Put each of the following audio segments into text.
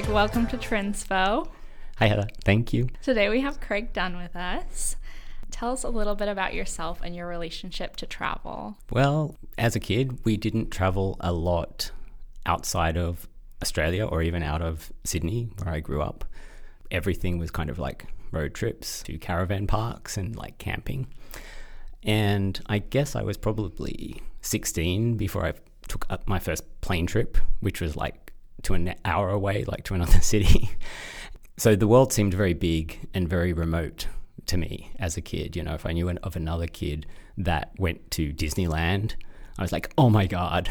Craig. Welcome to Trinspo. Hi, Heather. Thank you. Today we have Craig Dunn with us. Tell us a little bit about yourself and your relationship to travel. Well, as a kid, we didn't travel a lot outside of Australia or even out of Sydney, where I grew up. Everything was kind of like road trips to caravan parks and like camping. And I guess I was probably 16 before I took up my first plane trip, which was like to an hour away, like to another city. so the world seemed very big and very remote to me as a kid. You know, if I knew of another kid that went to Disneyland, I was like, oh my God,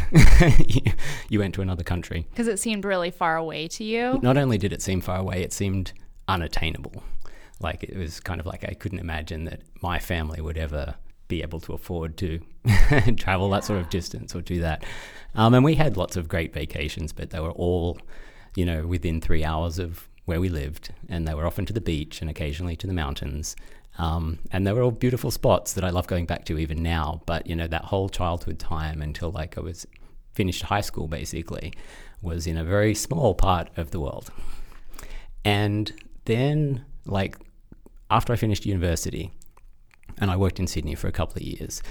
you went to another country. Because it seemed really far away to you. Not only did it seem far away, it seemed unattainable. Like it was kind of like I couldn't imagine that my family would ever be able to afford to travel that sort of distance or do that. Um, and we had lots of great vacations, but they were all, you know, within three hours of where we lived, and they were often to the beach and occasionally to the mountains. Um, and they were all beautiful spots that I love going back to even now. But you know, that whole childhood time until like I was finished high school, basically, was in a very small part of the world. And then, like after I finished university, and I worked in Sydney for a couple of years.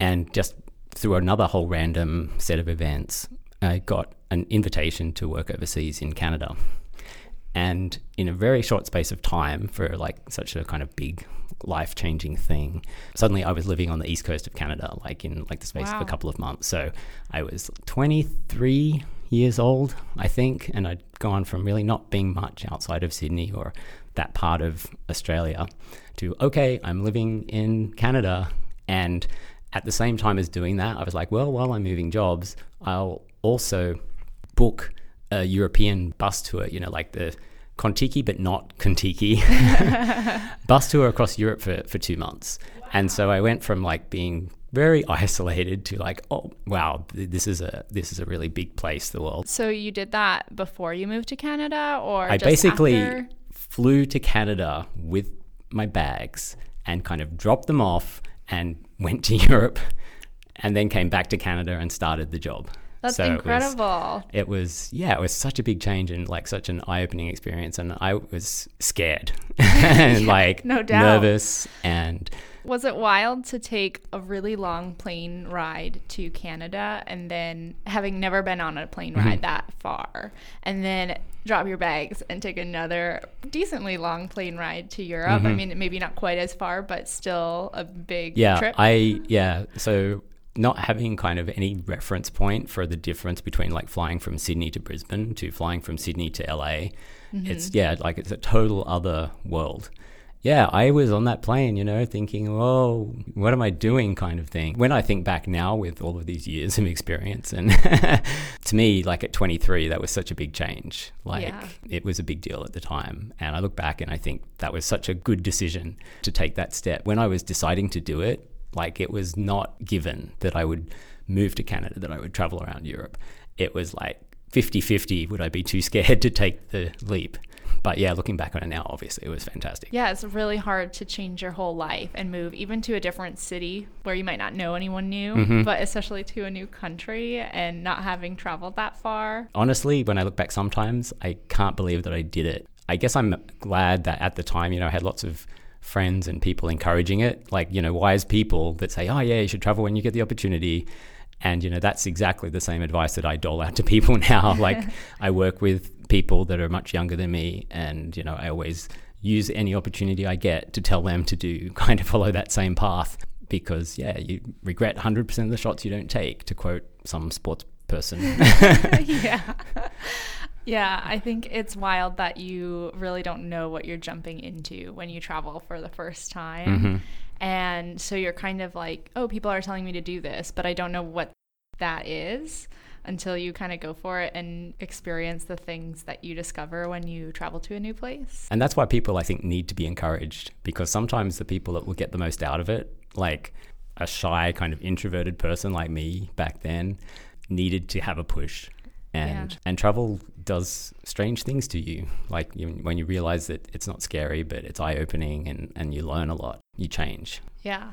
And just through another whole random set of events, I got an invitation to work overseas in Canada. And in a very short space of time, for like such a kind of big life changing thing, suddenly I was living on the east coast of Canada, like in like the space wow. of a couple of months. So I was 23 years old, I think, and I'd gone from really not being much outside of Sydney or that part of Australia to, okay, I'm living in Canada. And at the same time as doing that, I was like, well, while I'm moving jobs, I'll also book a European bus tour, you know, like the Contiki, but not Contiki bus tour across Europe for, for two months. Wow. And so I went from like being very isolated to like oh wow this is a this is a really big place the world so you did that before you moved to canada or i basically after? Flew to canada with my bags and kind of dropped them off and went to Europe and then came back to Canada and started the job. That's so incredible. It was, it was, yeah, it was such a big change and like such an eye opening experience. And I was scared and like no doubt. nervous and was it wild to take a really long plane ride to Canada and then having never been on a plane ride mm-hmm. that far and then drop your bags and take another decently long plane ride to Europe? Mm-hmm. I mean, maybe not quite as far, but still a big yeah, trip. I yeah, so not having kind of any reference point for the difference between like flying from Sydney to Brisbane to flying from Sydney to LA. Mm-hmm. It's yeah, like it's a total other world yeah, I was on that plane, you know, thinking, oh, what am I doing?" kind of thing. When I think back now, with all of these years of experience, and to me, like at 23, that was such a big change. Like yeah. it was a big deal at the time, and I look back and I think that was such a good decision to take that step. When I was deciding to do it, like it was not given that I would move to Canada, that I would travel around Europe. It was like 50 50 would I be too scared to take the leap? But yeah, looking back on it now, obviously it was fantastic. Yeah, it's really hard to change your whole life and move even to a different city where you might not know anyone new, mm-hmm. but especially to a new country and not having traveled that far. Honestly, when I look back sometimes, I can't believe that I did it. I guess I'm glad that at the time, you know, I had lots of friends and people encouraging it, like, you know, wise people that say, oh, yeah, you should travel when you get the opportunity. And, you know, that's exactly the same advice that I dole out to people now. like, I work with people that are much younger than me, and you know, I always use any opportunity I get to tell them to do kind of follow that same path because yeah, you regret 100% of the shots you don't take to quote some sports person. yeah. Yeah, I think it's wild that you really don't know what you're jumping into when you travel for the first time. Mm-hmm. And so you're kind of like, oh, people are telling me to do this, but I don't know what that is until you kind of go for it and experience the things that you discover when you travel to a new place. And that's why people, I think, need to be encouraged because sometimes the people that will get the most out of it, like a shy, kind of introverted person like me back then, needed to have a push. And, yeah. and travel does strange things to you. Like you, when you realize that it's not scary, but it's eye opening and, and you learn a lot, you change. Yeah.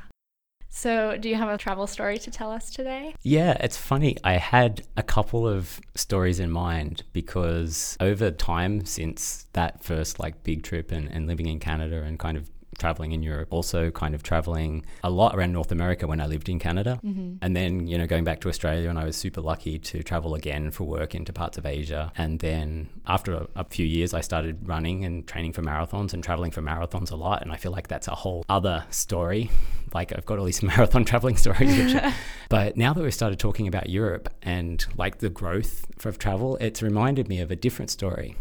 So, do you have a travel story to tell us today? Yeah, it's funny. I had a couple of stories in mind because over time since that first like big trip and, and living in Canada and kind of traveling in Europe, also kind of traveling a lot around North America when I lived in Canada. Mm-hmm. And then, you know, going back to Australia, and I was super lucky to travel again for work into parts of Asia. And then after a, a few years, I started running and training for marathons and traveling for marathons a lot. And I feel like that's a whole other story. Like I've got all these marathon traveling stories. Which, but now that we've started talking about Europe and like the growth of travel, it's reminded me of a different story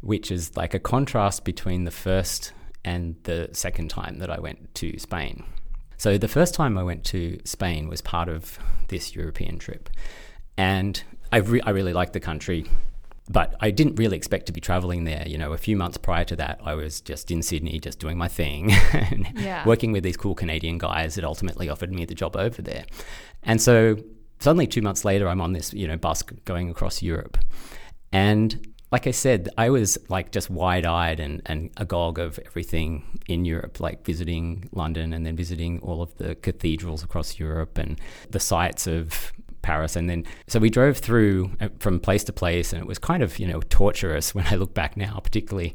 which is like a contrast between the first and the second time that I went to Spain. So the first time I went to Spain was part of this European trip. And I, re- I really liked the country, but I didn't really expect to be traveling there. You know, a few months prior to that, I was just in Sydney, just doing my thing, and yeah. working with these cool Canadian guys that ultimately offered me the job over there. And so suddenly, two months later, I'm on this, you know, bus going across Europe. And like I said, I was like just wide eyed and, and agog of everything in Europe, like visiting London and then visiting all of the cathedrals across Europe and the sites of Paris. And then, so we drove through uh, from place to place, and it was kind of, you know, torturous when I look back now, particularly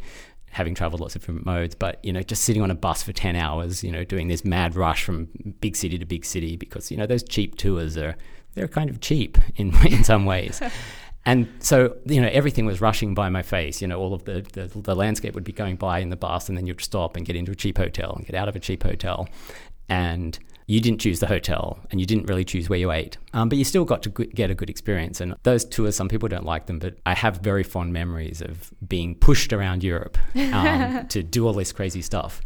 having traveled lots of different modes. But, you know, just sitting on a bus for 10 hours, you know, doing this mad rush from big city to big city because, you know, those cheap tours are, they're kind of cheap in, in some ways. And so, you know, everything was rushing by my face. You know, all of the, the, the, landscape would be going by in the bus, and then you'd stop and get into a cheap hotel and get out of a cheap hotel. And you didn't choose the hotel and you didn't really choose where you ate. Um, but you still got to get a good experience. And those tours, some people don't like them, but I have very fond memories of being pushed around Europe um, to do all this crazy stuff.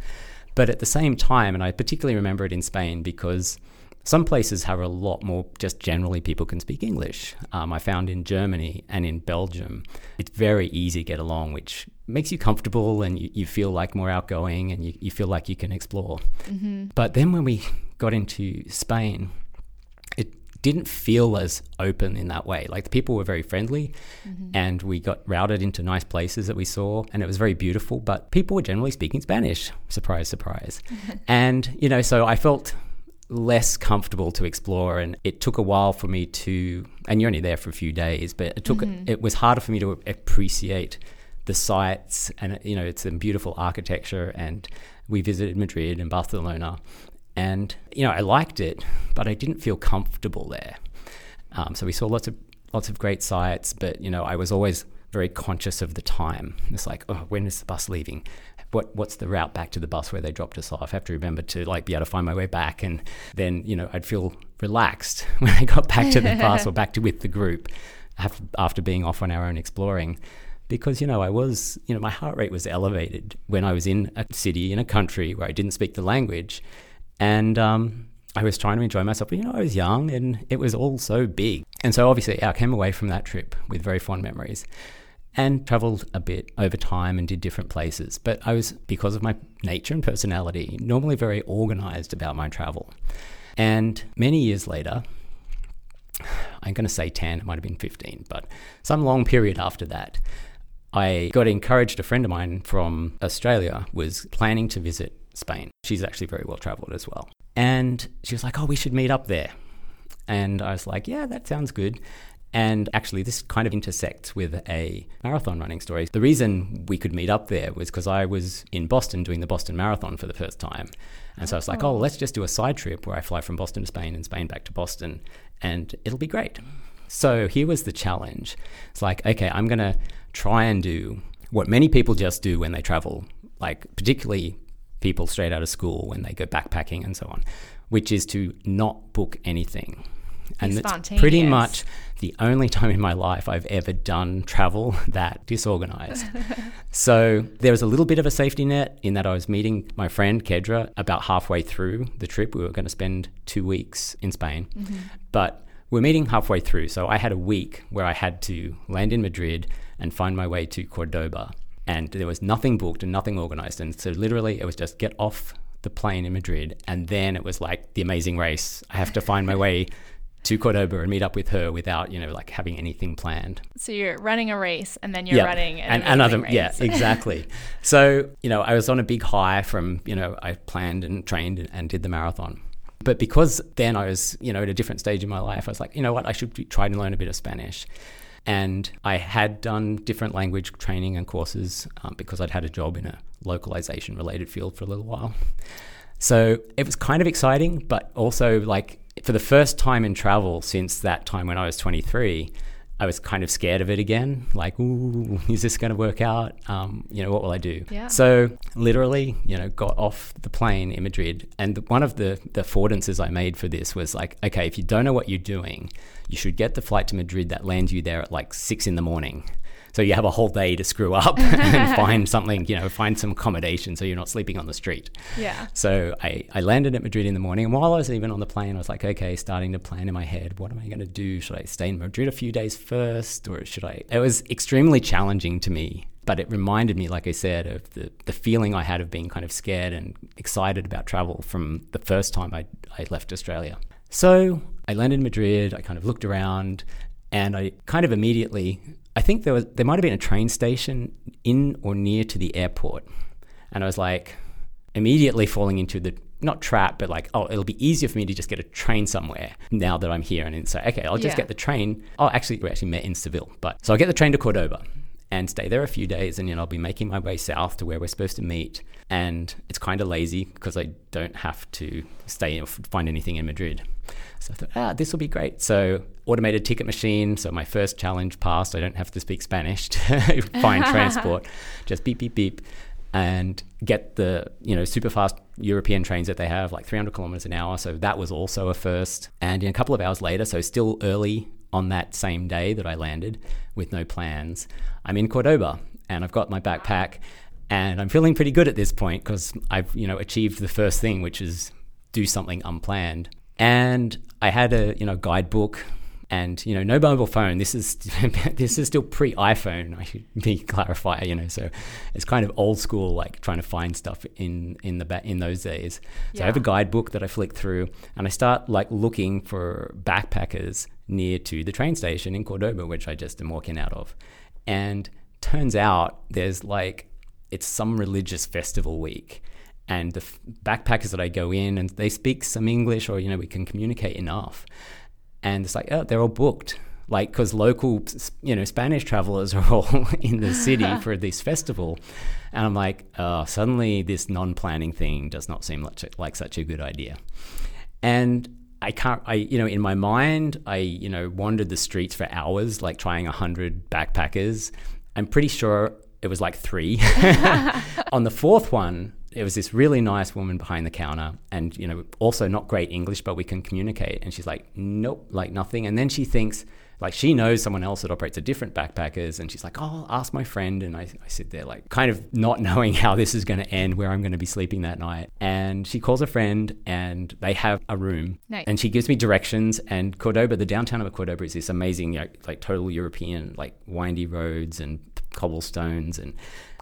But at the same time, and I particularly remember it in Spain because some places have a lot more, just generally, people can speak English. Um, I found in Germany and in Belgium, it's very easy to get along, which makes you comfortable and you, you feel like more outgoing and you, you feel like you can explore. Mm-hmm. But then when we got into Spain, it didn't feel as open in that way. Like the people were very friendly mm-hmm. and we got routed into nice places that we saw and it was very beautiful, but people were generally speaking Spanish. Surprise, surprise. and, you know, so I felt less comfortable to explore and it took a while for me to and you're only there for a few days but it took mm-hmm. it was harder for me to appreciate the sites and you know it's a beautiful architecture and we visited Madrid and Barcelona and you know I liked it but I didn't feel comfortable there. Um, so we saw lots of lots of great sites but you know I was always very conscious of the time. It's like oh when is the bus leaving what what's the route back to the bus where they dropped us off. I have to remember to like be able to find my way back, and then you know I'd feel relaxed when I got back to the bus or back to with the group after being off on our own exploring. Because you know I was you know my heart rate was elevated when I was in a city in a country where I didn't speak the language, and um, I was trying to enjoy myself. But you know I was young and it was all so big, and so obviously I came away from that trip with very fond memories and traveled a bit over time and did different places. But I was, because of my nature and personality, normally very organized about my travel. And many years later, I'm going to say 10, it might have been 15, but some long period after that, I got encouraged. A friend of mine from Australia was planning to visit Spain. She's actually very well traveled as well. And she was like, Oh, we should meet up there. And I was like, Yeah, that sounds good. And actually, this kind of intersects with a marathon running story. The reason we could meet up there was because I was in Boston doing the Boston Marathon for the first time. And so I was like, oh, oh, let's just do a side trip where I fly from Boston to Spain and Spain back to Boston, and it'll be great. So here was the challenge. It's like, okay, I'm going to try and do what many people just do when they travel, like particularly people straight out of school when they go backpacking and so on, which is to not book anything and it's pretty much the only time in my life I've ever done travel that disorganized. so there was a little bit of a safety net in that I was meeting my friend Kedra about halfway through the trip. We were going to spend two weeks in Spain, mm-hmm. but we're meeting halfway through. So I had a week where I had to land in Madrid and find my way to Cordoba. And there was nothing booked and nothing organized. And so literally it was just get off the plane in Madrid. And then it was like the amazing race. I have to find my way to Cordoba and meet up with her without, you know, like having anything planned. So you're running a race and then you're running an and another race. yeah, exactly. so, you know, I was on a big high from, you know, I planned and trained and, and did the marathon. But because then I was, you know, at a different stage in my life, I was like, you know what, I should be, try to learn a bit of Spanish. And I had done different language training and courses um, because I'd had a job in a localization related field for a little while. So it was kind of exciting, but also like for the first time in travel since that time when I was 23, I was kind of scared of it again. Like, ooh, is this going to work out? Um, you know, what will I do? Yeah. So literally, you know, got off the plane in Madrid, and one of the the affordances I made for this was like, okay, if you don't know what you're doing, you should get the flight to Madrid that lands you there at like six in the morning. So you have a whole day to screw up and find something, you know, find some accommodation so you're not sleeping on the street. Yeah. So I, I landed at Madrid in the morning. And while I was even on the plane, I was like, okay, starting to plan in my head, what am I going to do? Should I stay in Madrid a few days first? Or should I? It was extremely challenging to me. But it reminded me, like I said, of the, the feeling I had of being kind of scared and excited about travel from the first time I, I left Australia. So I landed in Madrid. I kind of looked around and I kind of immediately I think there was there might have been a train station in or near to the airport, and I was like immediately falling into the not trap, but like, oh, it'll be easier for me to just get a train somewhere now that I'm here. And so, okay, I'll just Yeah. get the train. Oh, actually, we actually met in Seville, but so I'll get the train to Cordoba and stay there a few days, and then I'll be making my way south to where we're supposed to meet. And it's kind of lazy because I don't have to stay or find anything in Madrid. So I thought, ah, this will be great. So automated ticket machine. So my first challenge passed. I don't have to speak Spanish to find transport. Just beep beep beep, and get the you know super fast European trains that they have, like 300 kilometers an hour. So that was also a first. And in a couple of hours later, so still early on that same day that I landed with no plans, I'm in Cordoba and I've got my backpack and I'm feeling pretty good at this point because I've you know achieved the first thing, which is do something unplanned. And I had a you know guidebook and you know no mobile phone. This is this is still pre iphone i should be clarify you know so it's kind of old school like trying to find stuff in in the ba- in those days. So i have a guidebook that i flick through and i start like looking for backpackers near to the train station in cordoba which i just am walking out of. And turns out there's like it's some religious festival week and the f- backpackers that i go in and they speak some english or you know we can communicate enough and it's like oh they're all booked. Like because local you know spanish travelers are all in the city for this festival. And i'm like oh suddenly this non-planning thing does not seem like, like such a good idea. And i can't i you know in my mind i you know wandered the streets for hours like trying 100 backpackers. I'm pretty sure it was like three on the fourth one there was this really nice woman behind the counter and you know also not great english but we can communicate. And she's like nope like nothing. And then she thinks like she knows someone else that operates a different backpackers. And she's like oh I'll ask my friend. And I, I sit there like kind of not knowing how this is going to end where i'm going to be sleeping that night. And she calls a friend and they have a room. Nice. and she gives me directions. And cordoba the downtown of cordoba is this amazing you know, like total european like windy roads and cobblestones and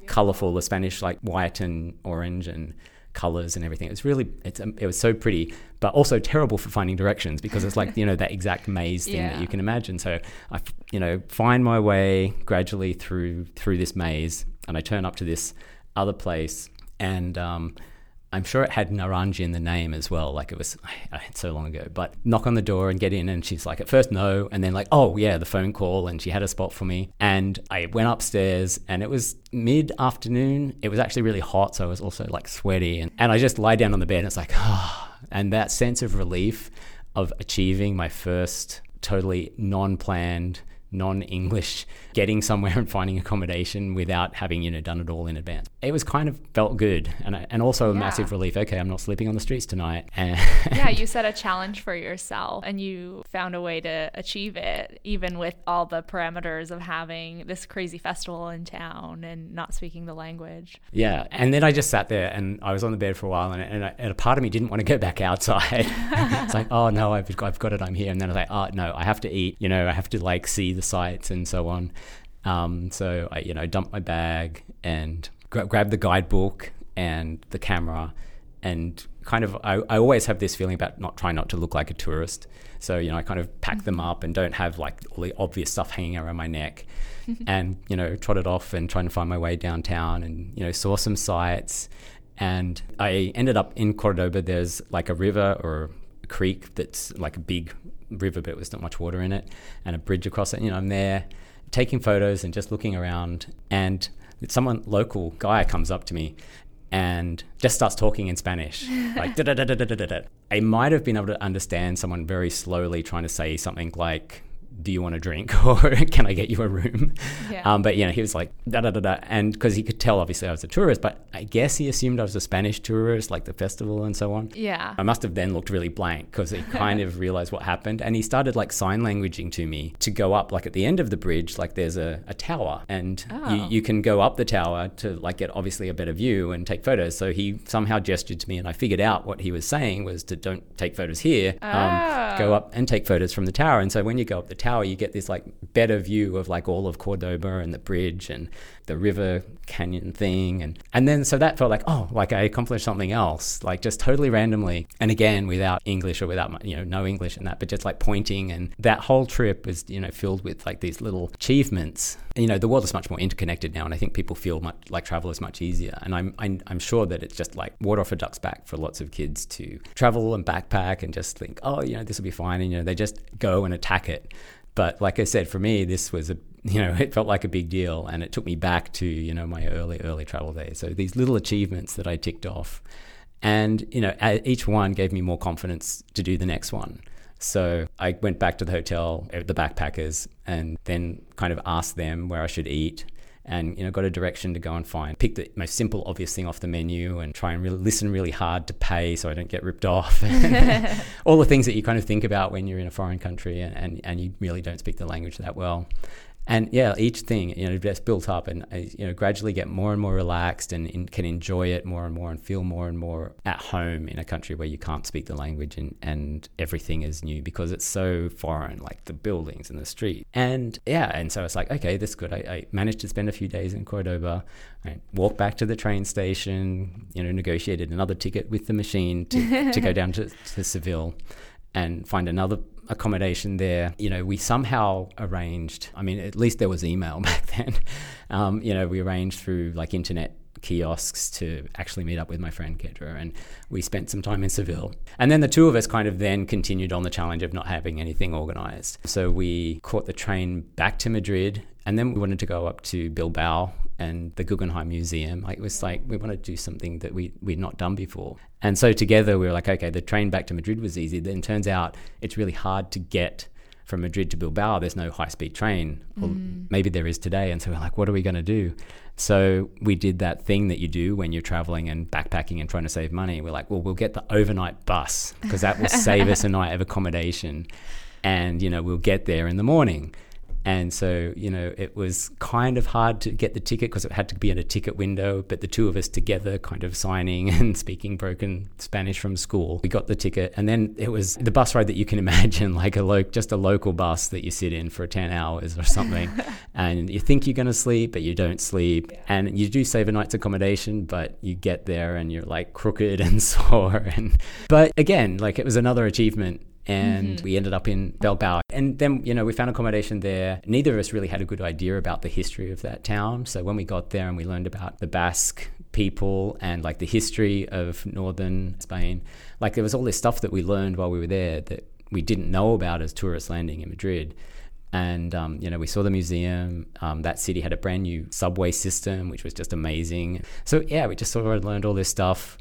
colorful the spanish like white and orange and colors and everything. It was really it's um, it was so pretty but also terrible for finding directions because it's like you know that exact maze thing that you can imagine. So I, you know find my way gradually through through this maze and i turn up to this other place and um I'm sure it had Naranja in the name as well. Like it was so long ago. But knock on the door and get in, and she's like, at first no, and then like, oh yeah, the phone call, and she had a spot for me. And I went upstairs, and it was mid afternoon. It was actually really hot, so I was also like sweaty, and and I just lie down on the bed, and it's like, ah, and that sense of relief of achieving my first totally non-planned non-english getting somewhere and finding accommodation without having you know done it all in advance. It was kind of felt good and, I- and also a Yeah. massive relief. Okay i'm not sleeping on the streets tonight. And yeah, you set a challenge for yourself and you found a way to achieve it, even with all the parameters of having this crazy festival in town and not speaking the language. yeah and then i just sat there and i was on the bed for a while and, and, I, and a part of me didn't want to go back outside. It's like oh no I've, I've got it. I'm here. And then i was like oh no i have to eat. You know i have to like see the sights and so on. Um, so i you know dumped my bag and gra- grabbed the guidebook and the camera and kind of I, I always have this feeling about not trying not to look like a tourist. So you know i kind of pack them up and don't have like all the obvious stuff hanging around my neck and you know trotted off and trying to find my way downtown and you know saw some sights and i ended up in cordoba. There's like a river or a creek that's like a big river, but there's not much water in it, and a bridge across it. You know, I'm there taking photos and just looking around, and someone local guy comes up to me and just starts talking in Spanish, like da da da da da da da. I might have been able to understand someone very slowly trying to say something like do you want a drink or can I get you a room? Yeah. Um, but you know, he was like da da da da, and because he could tell obviously I was a tourist, but I guess he assumed I was a Spanish tourist, like the festival and so on. Yeah. I must have then looked really blank because he kind of realized what happened, and he started like sign languaging to me to go up. Like at the end of the bridge, like there's a, a tower, and oh. you, you can go up the tower to like get obviously a better view and take photos. So he somehow gestured to me, and I figured out what he was saying was to don't take photos here, oh. um, go oh. up and take photos from the tower. And so when you go up the tower, you get this like better view of like all of Cordoba and the bridge and the river canyon thing. And and then so that felt like oh like I accomplished something else like just totally randomly. And again without English or without you know no English and that but just like pointing. And that whole trip was you know filled with like these little achievements. You know the world is much more interconnected now and I think people feel much like travel is much easier. And I'm, I'm I'm sure that it's just like water off a duck's back for lots of kids to travel and backpack and just think oh you know this will be fine. And you know they just go and attack it but like I said, for me, this was a you know it felt like a big deal, and it took me back to you know my early early travel days. So these little achievements that I ticked off, and you know each one gave me more confidence to do the next one. So I went back to the hotel, uh, the backpackers, and then kind of asked them where I should eat and you know got a direction to go and find pick the most simple obvious thing off the menu and try and really listen really hard to pay so I don't get ripped off. All the things that you kind of think about when you're in a foreign country and, and, and you really don't speak the language that well and yeah, each thing you know gets built up, and uh, you know gradually get more and more relaxed, and in, can enjoy it more and more, and feel more and more at home in a country where you can't speak the language, and and everything is new because it's so foreign, like the buildings and the street, and yeah, and so it's like okay, this is good. I, I managed to spend a few days in Cordoba. I walked back to the train station, you know, negotiated another ticket with the machine to to go down to, to Seville, and find another accommodation there. You know, we somehow arranged, I mean, at least there was email back then. Um, you know, we arranged through like internet kiosks to actually meet up with my friend Kedra and we spent some time in Seville. And then the two of us kind of then continued on the challenge of not having anything organized. So we caught the train back to Madrid and then we wanted to go up to Bilbao and the Guggenheim Museum. Like it was like we want to do something that we we'd not done before. And so together we were like, okay, the train back to Madrid was easy. Then turns out it's really hard to get from Madrid to Bilbao. There's no high speed train. Well, mm. maybe there is today. And so we're like, what are we going to do? So we did that thing that you do when you're traveling and backpacking and trying to save money. We're like, well, we'll get the overnight bus because that will save us a night of accommodation. And, you know, we'll get there in the morning. And so, you know, it was kind of hard to get the ticket because it had to be in a ticket window. But the two of us together, kind of signing and speaking broken Spanish from school, we got the ticket. And then it was the bus ride that you can imagine, like a lo- just a local bus that you sit in for 10 hours or something. and you think you're going to sleep, but you don't sleep. Yeah. And you do save a night's accommodation, but you get there and you're like crooked and sore. And but again, like it was another achievement and mm-hmm. we ended up in Bilbao. And then, you know, we found accommodation there. Neither of us really had a good idea about the history of that town. So when we got there and we learned about the Basque people and like the history of northern Spain, like there was all this stuff that we learned while we were there that we didn't know about as tourists landing in Madrid. And um, you know, we saw the museum. Um, that city had a brand new subway system, which was just amazing. So yeah, we just sort of learned all this stuff.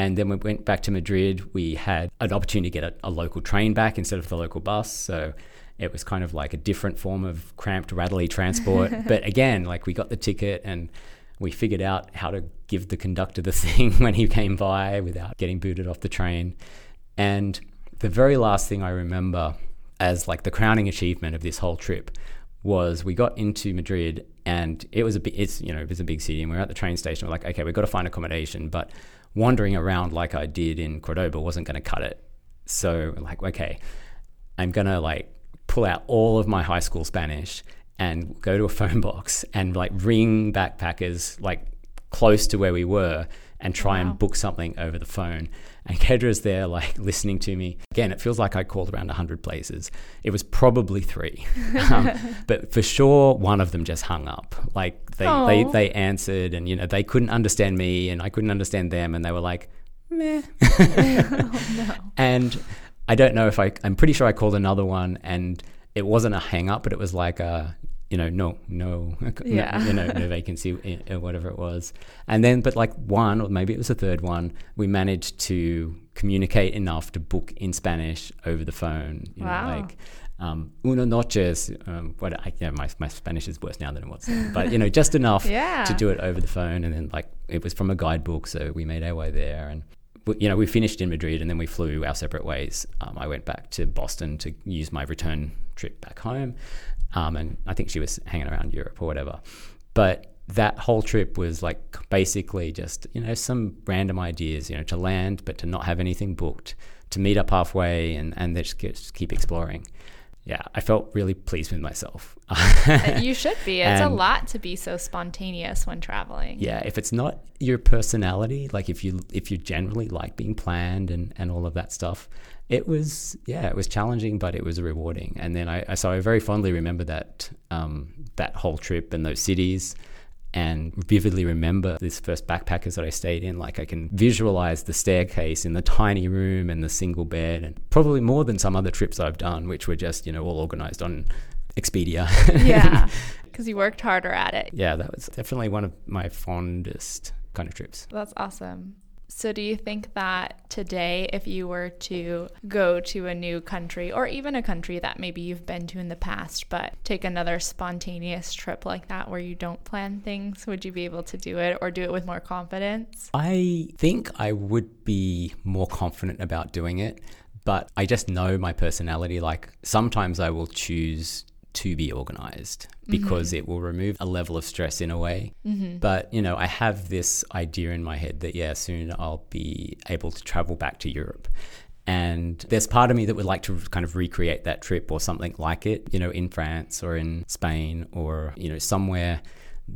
And then we went back to Madrid. We had an opportunity to get a, a, local train back instead of the local bus. So it was kind of like a different form of cramped, rattly transport. but again, like we got the ticket and we figured out how to give the conductor the thing when he came by without getting booted off the train. And the very last thing I remember as like the crowning achievement of this whole trip was we got into Madrid and it was a bit, it's, you know, it was a big city and we are at the train station. We're like, okay, we've got to find accommodation, but wandering around like I did in Cordoba wasn't going to cut it. So like, okay, I'm going to like pull out all of my high school Spanish and go to a phone box and like ring backpackers like close to where we were and try wow. and book something over the phone. And Kedra's there, like listening to me. Again, it feels like I called around 100 places. It was probably three. um, but for sure, one of them just hung up. Like they, they, they answered and, you know, they couldn't understand me and I couldn't understand them. And they were like, meh. oh, no. And I don't know if I. I'm pretty sure I called another one, and it wasn't a hang up, but it was like a you know, no, no, yeah. no you know, no vacancy or whatever it was. And then, but like one, or maybe it was the third one, we managed to communicate enough to book in Spanish over the phone. You wow. know, like um, uno noches. Um, what I, yeah, my, my Spanish is worse now than it was, then. but you know, just enough yeah. to do it over the phone. And then like it was from a guidebook, so we made our way there and you know, we finished in Madrid and then we flew our separate ways. Um, I went back to Boston to use my return trip back home. Um, and I think she was hanging around Europe or whatever. But that whole trip was like basically just, you know, some random ideas, you know, to land, but to not have anything booked, to meet up halfway and, and just, just keep exploring yeah, I felt really pleased with myself. you should be. It's and a lot to be so spontaneous when traveling. Yeah, if it's not your personality, like if you if you generally like being planned and and all of that stuff, it was yeah, it was challenging, but it was rewarding. And then I, I so I very fondly remember that um, that whole trip and those cities and vividly remember this first backpackers that I stayed in. Like I can visualize the staircase in the tiny room and the single bed, and probably more than some other trips I've done, which were just you know all organized on Expedia. yeah, because you worked harder at it. Yeah, that was definitely one of my fondest kind of trips. That's awesome. So, do you think that today, if you were to go to a new country or even a country that maybe you've been to in the past, but take another spontaneous trip like that where you don't plan things, would you be able to do it or do it with more confidence? I think I would be more confident about doing it, but I just know my personality. Like, sometimes I will choose to be organized because mm-hmm. it will remove a level of stress in a way. Mm-hmm. But, you know, I have this idea in my head that, yeah, soon I'll be able to travel back to Europe. And there's part of me that would like to kind of recreate that trip or something like it, you know, in France or in Spain or, you know, somewhere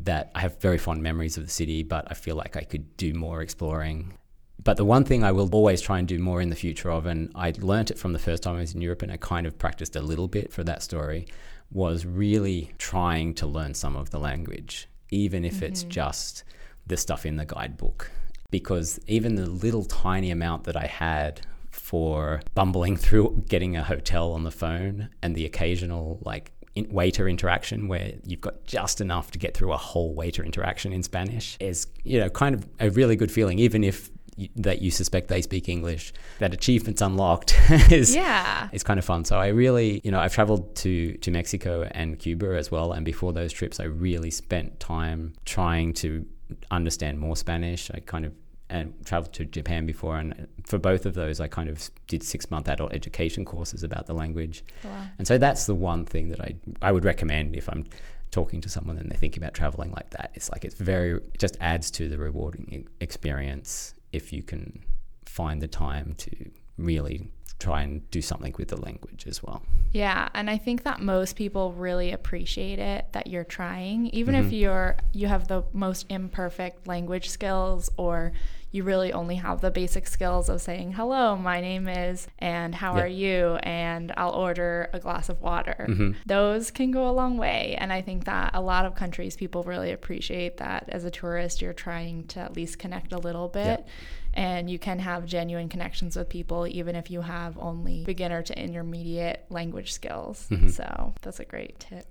that I have very fond memories of the city, but I feel like I could do more exploring. But the one thing I will always try and do more in the future of, and I learnt it from the first time I was in Europe and I kind of practiced a little bit for that story, was really trying to learn some of the language, even if mm-hmm. it's just the stuff in the guidebook. Because even the little tiny amount that I had for bumbling through getting a hotel on the phone and the occasional like in waiter interaction where you've got just enough to get through a whole waiter interaction in Spanish is you know kind of a really good feeling even if that you suspect they speak English, that achievements unlocked is yeah, it's kind of fun. So I really, you know, I've traveled to to Mexico and Cuba as well, and before those trips, I really spent time trying to understand more Spanish. I kind of and traveled to Japan before, and for both of those, I kind of did six month adult education courses about the language. Oh, wow. And so that's the one thing that I I would recommend if I'm talking to someone and they're thinking about traveling like that. It's like it's very it just adds to the rewarding experience if you can find the time to really try and do something with the language as well. Yeah, and I think that most people really appreciate it that you're trying even mm-hmm. if you're you have the most imperfect language skills or you really only have the basic skills of saying hello, my name is and how are you and I'll order a glass of water. Mm-hmm. Those can go a long way and I think that a lot of countries people really appreciate that as a tourist you're trying to at least connect a little bit and you can have genuine connections with people even if you have only beginner to intermediate language skills. Mm-hmm. So that's a great tip.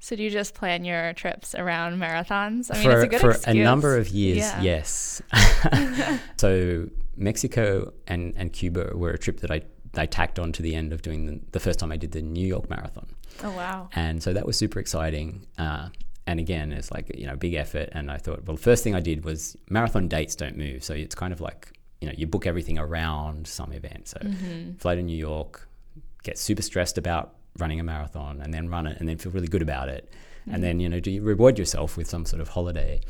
So do you just plan your trips around marathons? I mean, for, it's a good for excuse. a number of years, yeah. yes. so Mexico and, and Cuba were a trip that I I tacked on to the end of doing the, the first time I did the New York Marathon. Oh wow! And so that was super exciting. Uh, and again, it's like you know big effort. And I thought, well, the first thing I did was marathon dates don't move, so it's kind of like you know you book everything around some event. So mm-hmm. fly to New York, get super stressed about running a marathon, and then run it, and then feel really good about it, mm-hmm. and then you know do you reward yourself with some sort of holiday.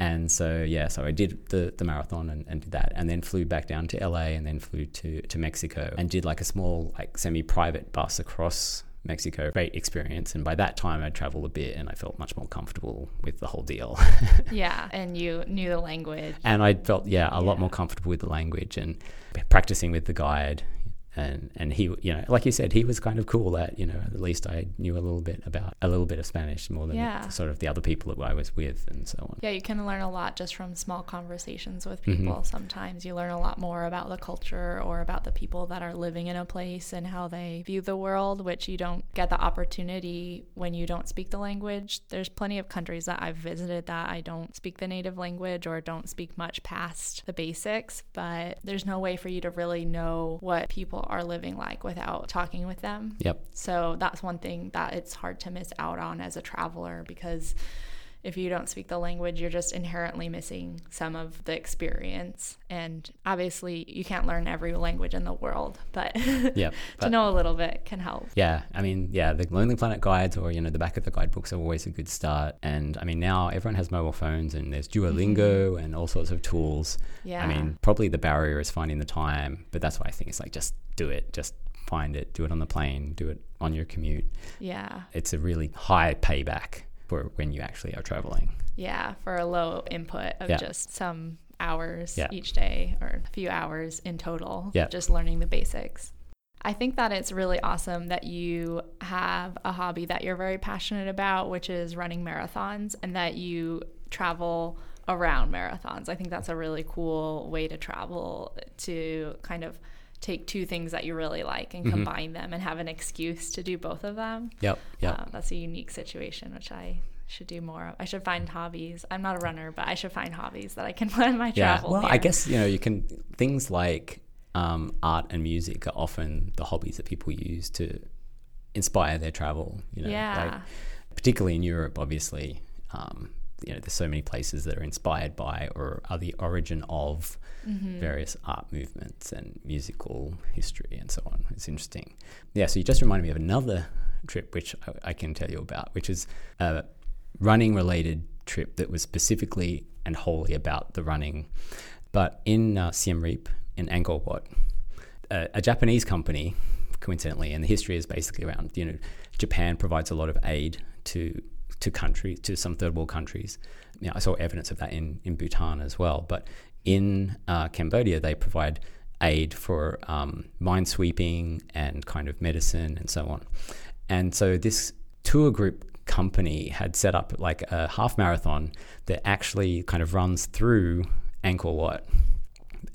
And so yeah, so I did the, the marathon and, and did that, and then flew back down to LA, and then flew to to Mexico, and did like a small like semi private bus across Mexico. Great experience. And by that time, I'd traveled a bit and I felt much more comfortable with the whole deal. yeah. And you knew the language. And I felt, yeah, a yeah. lot more comfortable with the language and practicing with the guide. And and he you know like you said he was kind of cool that you know at least I knew a little bit about a little bit of Spanish more than Yeah. sort of the other people that I was with and so on. Yeah, you can learn a lot just from small conversations with Mm-hmm. people. Sometimes you learn a lot more about the culture or about the people that are living in a place and how they view the world, which you don't get the opportunity when you don't speak the language. There's plenty of countries that I've visited that I don't speak the native language or don't speak much past the basics, but there's no way for you to really know what people are living like without talking with them. Yep. So that's one thing that it's hard to miss out on as a traveler because if you don't speak the language, you're just inherently missing some of the experience. And obviously, you can't learn every language in the world, but Yep. to know a little bit can help. Yeah, I mean, yeah, the Lonely Planet guides or you know the back of the guidebooks are always a good start. And I mean, now everyone has mobile phones and there's Duolingo and all sorts of tools. Mm-hmm. Yeah. I mean, probably the barrier is finding the time, but that's why I think it's like just do it, just find it, do it on the plane, do it on your commute. Yeah. It's a really high payback for when you actually are traveling. Yeah. For a low input of Yeah. just some hours Yeah. each day or a few hours in total, Yeah. just learning the basics. I think that it's really awesome that you have a hobby that you're very passionate about, which is running marathons, and that you travel around marathons. I think that's a really cool way to travel to kind of take two things that you really like and combine them and have an excuse to do both of them. Yep, yep. Um, that's a unique situation, which I should do more of. I should find hobbies. I'm not a runner, but I should find hobbies that I can plan my yeah. travel. Well, I guess you know you can things like um, art and music are often the hobbies that people use to inspire their travel. You know, Yeah. like, particularly in Europe, obviously. Um, you know, there's so many places that are inspired by or are the origin of Mm-hmm. various art movements and musical history and so on. It's interesting. Yeah, so you just reminded me of another trip which I, I can tell you about, which is a running related trip that was specifically and wholly about the running. But in uh, Siem Reap in Angkor Wat, a, a Japanese company, coincidentally, and the history is basically around you know Japan provides a lot of aid to to countries to some third world countries. You know, I saw evidence of that in in Bhutan as well. But in uh, Cambodia, they provide aid for um, mine sweeping and kind of medicine and so on. And so this tour group company had set up like a half marathon that actually kind of runs through Angkor Wat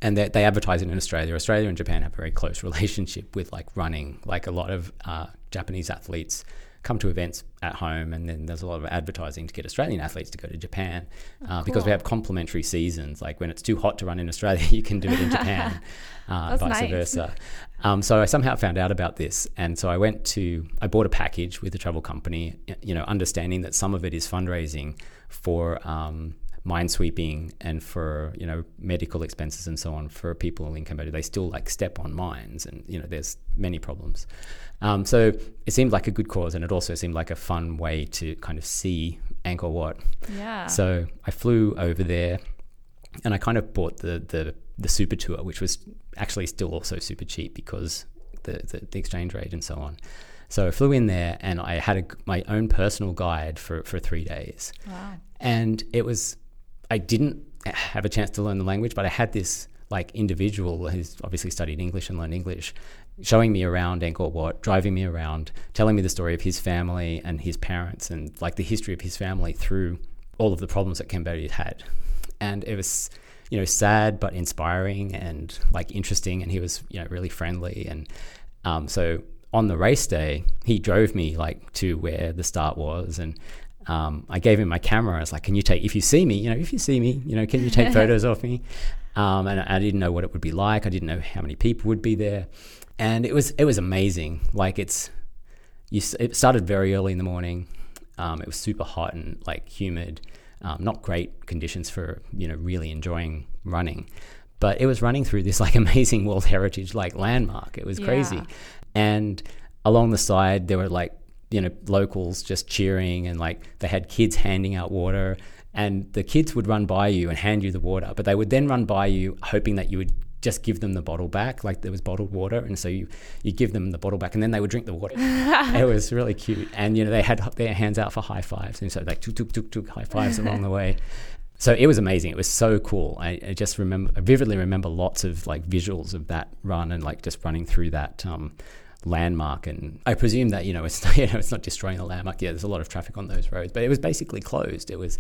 and they, they advertise it in Australia. Australia and Japan have a very close relationship with like running. Like a lot of uh, Japanese athletes come to events at home, and then there's a lot of advertising to get Australian athletes to go to Japan uh, because we have complementary seasons. Like when it's too hot to run in Australia, you can do it in Japan, uh, vice nice. versa. Um, so I somehow found out about this, and so I went to I bought a package with the travel company, you know, understanding that some of it is fundraising for. Um, mine sweeping and for you know medical expenses and so on for people in Cambodia they still like step on mines and you know there's many problems um, so it seemed like a good cause and it also seemed like a fun way to kind of see Angkor Wat Yeah. so I flew over there and I kind of bought the the, the super tour which was actually still also super cheap because the, the, the exchange rate and so on so I flew in there and I had a, my own personal guide for, for three days wow. and it was I didn't have a chance to learn the language, but I had this like individual who's obviously studied English and learned English, showing me around Angkor Wat, driving me around, telling me the story of his family and his parents and like the history of his family through all of the problems that Cambodia had, and it was you know sad but inspiring and like interesting, and he was you know really friendly and um, so on the race day he drove me like to where the start was and um, I gave him my camera. I was like, "Can you take? If you see me, you know, if you see me, you know, can you take photos of me?" Um, and I didn't know what it would be like. I didn't know how many people would be there, and it was it was amazing. Like it's, you. It started very early in the morning. Um, it was super hot and like humid. Um, not great conditions for you know really enjoying running, but it was running through this like amazing World Heritage like landmark. It was crazy, and along the side there were like you know locals just cheering and like they had kids handing out water and the kids would run by you and hand you the water but they would then run by you hoping that you would just give them the bottle back like there was bottled water and so you you give them the bottle back and then they would drink the water it was really cute and you know they had their hands out for high fives and so like tuk tuk tuk tuk high fives along the way so it was amazing. It was so cool. I, I, just remember, I vividly remember lots of like visuals of that run and like just running through that um, landmark. And I presume that you know it's you know it's not destroying the landmark. Yeah, there's a lot of traffic on those roads, but it was basically closed. It was,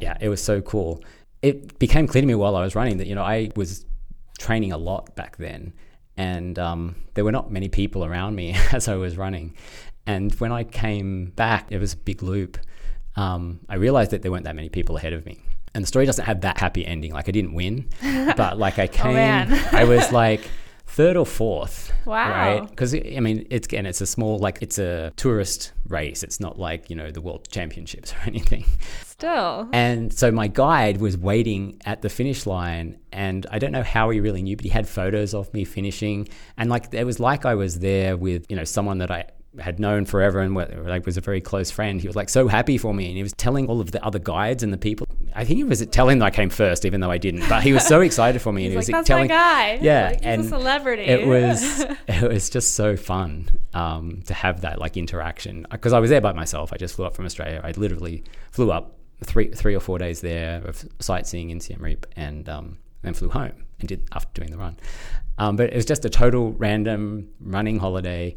yeah, it was so cool. It became clear to me while I was running that you know I was training a lot back then, and um, there were not many people around me as I was running. And when I came back, it was a big loop. Um, I realized that there weren't that many people ahead of me and the story doesn't have that happy ending. Like I didn't win, but like I oh, came, oh I was like third or fourth. Wow. Right? Because I mean, it's again, it's a small like it's a tourist race. It's not like you know the world championships or anything. Still. And so my guide was waiting at the finish line, and I don't know how he really knew, but he had photos of me finishing, and like it was like I was there with you know someone that I had known forever and like was a very close friend. He was like so happy for me, and he was telling all of the other guides and the people. I think he was telling that I came first, even though I didn't. But he was so excited for me, and he was like, telling, guy. yeah, like, and a celebrity. It was it was just so fun um, to have that like interaction because I was there by myself. I just flew up from Australia. I literally flew up three three or four days there of sightseeing in Siem Reap, and um, then flew home and did after doing the run. Um, but it was just a total random running holiday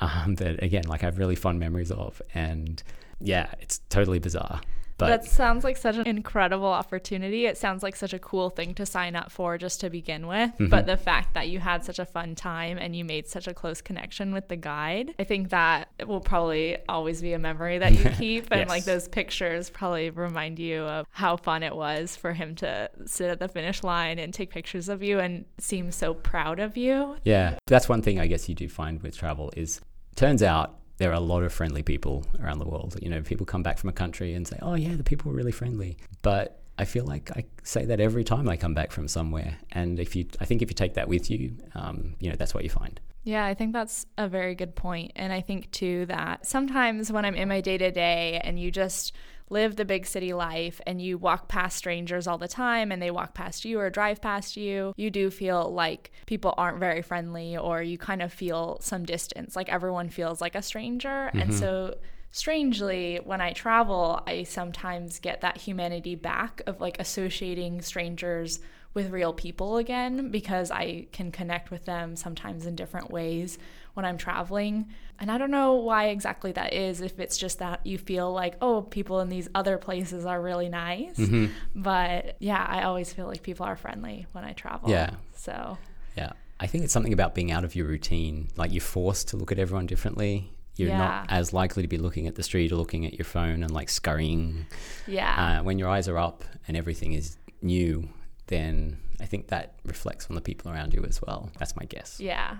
um, that again, like I have really fond memories of, and yeah, it's totally bizarre. But that sounds like such an incredible opportunity. It sounds like such a cool thing to sign up for just to begin with. Mm-hmm. But the fact that you had such a fun time and you made such a close connection with the guide, I think that will probably always be a memory that you keep. and yes. like those pictures probably remind you of how fun it was for him to sit at the finish line and take pictures of you and seem so proud of you. Yeah. That's one thing I guess you do find with travel is turns out there are a lot of friendly people around the world. You know, people come back from a country and say, "Oh yeah, the people were really friendly," but I feel like I say that every time I come back from somewhere. And if you, I think if you take that with you, um, you know, that's what you find. Yeah, I think that's a very good point. And I think too that sometimes when I'm in my day to day and you just live the big city life and you walk past strangers all the time and they walk past you or drive past you, you do feel like people aren't very friendly or you kind of feel some distance. Like everyone feels like a stranger. Mm-hmm. And so strangely, when I travel, I sometimes get that humanity back of like associating strangers with real people again because I can connect with them sometimes in different ways when I'm traveling. And I don't know why exactly that is, if it's just that you feel like, oh, people in these other places are really nice. Mm-hmm. But yeah, I always feel like people are friendly when I travel. Yeah. So, yeah. I think it's something about being out of your routine. Like you're forced to look at everyone differently. You're yeah. not as likely to be looking at the street or looking at your phone and like scurrying. Yeah. Uh, when your eyes are up and everything is new, then I think that reflects on the people around you as well. That's my guess. Yeah.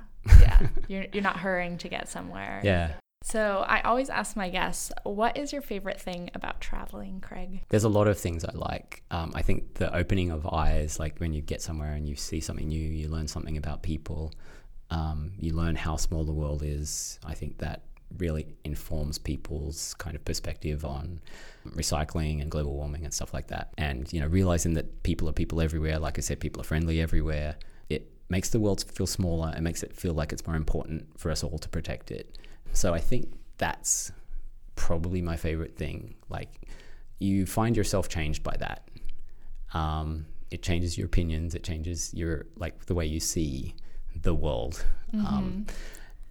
Yeah. you're, you're not hurrying to get somewhere. Yeah. So I always ask my guests, what is your favorite thing about traveling, Craig? There's a lot of things I like. Um, I think the opening of eyes, like when you get somewhere and you see something new, you learn something about people, um, you learn how small the world is. I think that really informs people's kind of perspective on recycling and global warming and stuff like that. And you know, realizing that people are people everywhere. Like I said, people are friendly everywhere. Makes the world feel smaller. It makes it feel like it's more important for us all to protect it. So I think that's probably my favorite thing. Like you find yourself changed by that. Um, it changes your opinions. It changes your like the way you see the world. Mm-hmm. Um,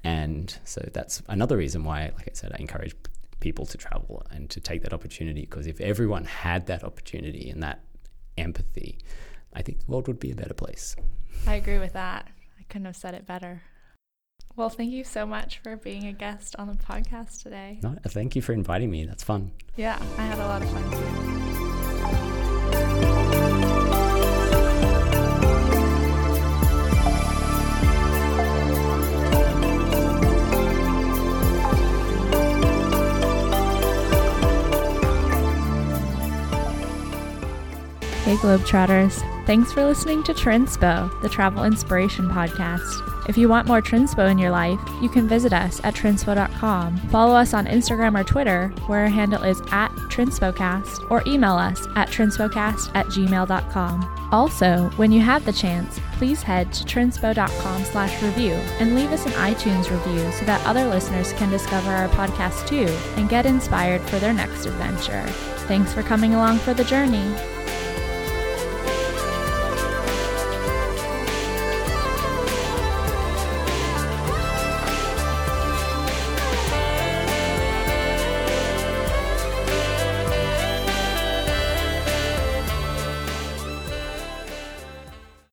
and so that's another reason why, like I said, I encourage people to travel and to take that opportunity. Because if everyone had that opportunity and that empathy, I think the world would be a better place. I agree with that. I couldn't have said it better. Well, thank you so much for being a guest on the podcast today. No, thank you for inviting me. That's fun. Yeah, I had a lot of fun too. Hey Globetrotters. Thanks for listening to Trinspo, the travel inspiration podcast. If you want more Trinspo in your life, you can visit us at trinspo.com. Follow us on Instagram or Twitter, where our handle is at TrinspOcast, or email us at trinspocast at gmail.com. Also, when you have the chance, please head to trinspo.com slash review and leave us an iTunes review so that other listeners can discover our podcast too and get inspired for their next adventure. Thanks for coming along for the journey.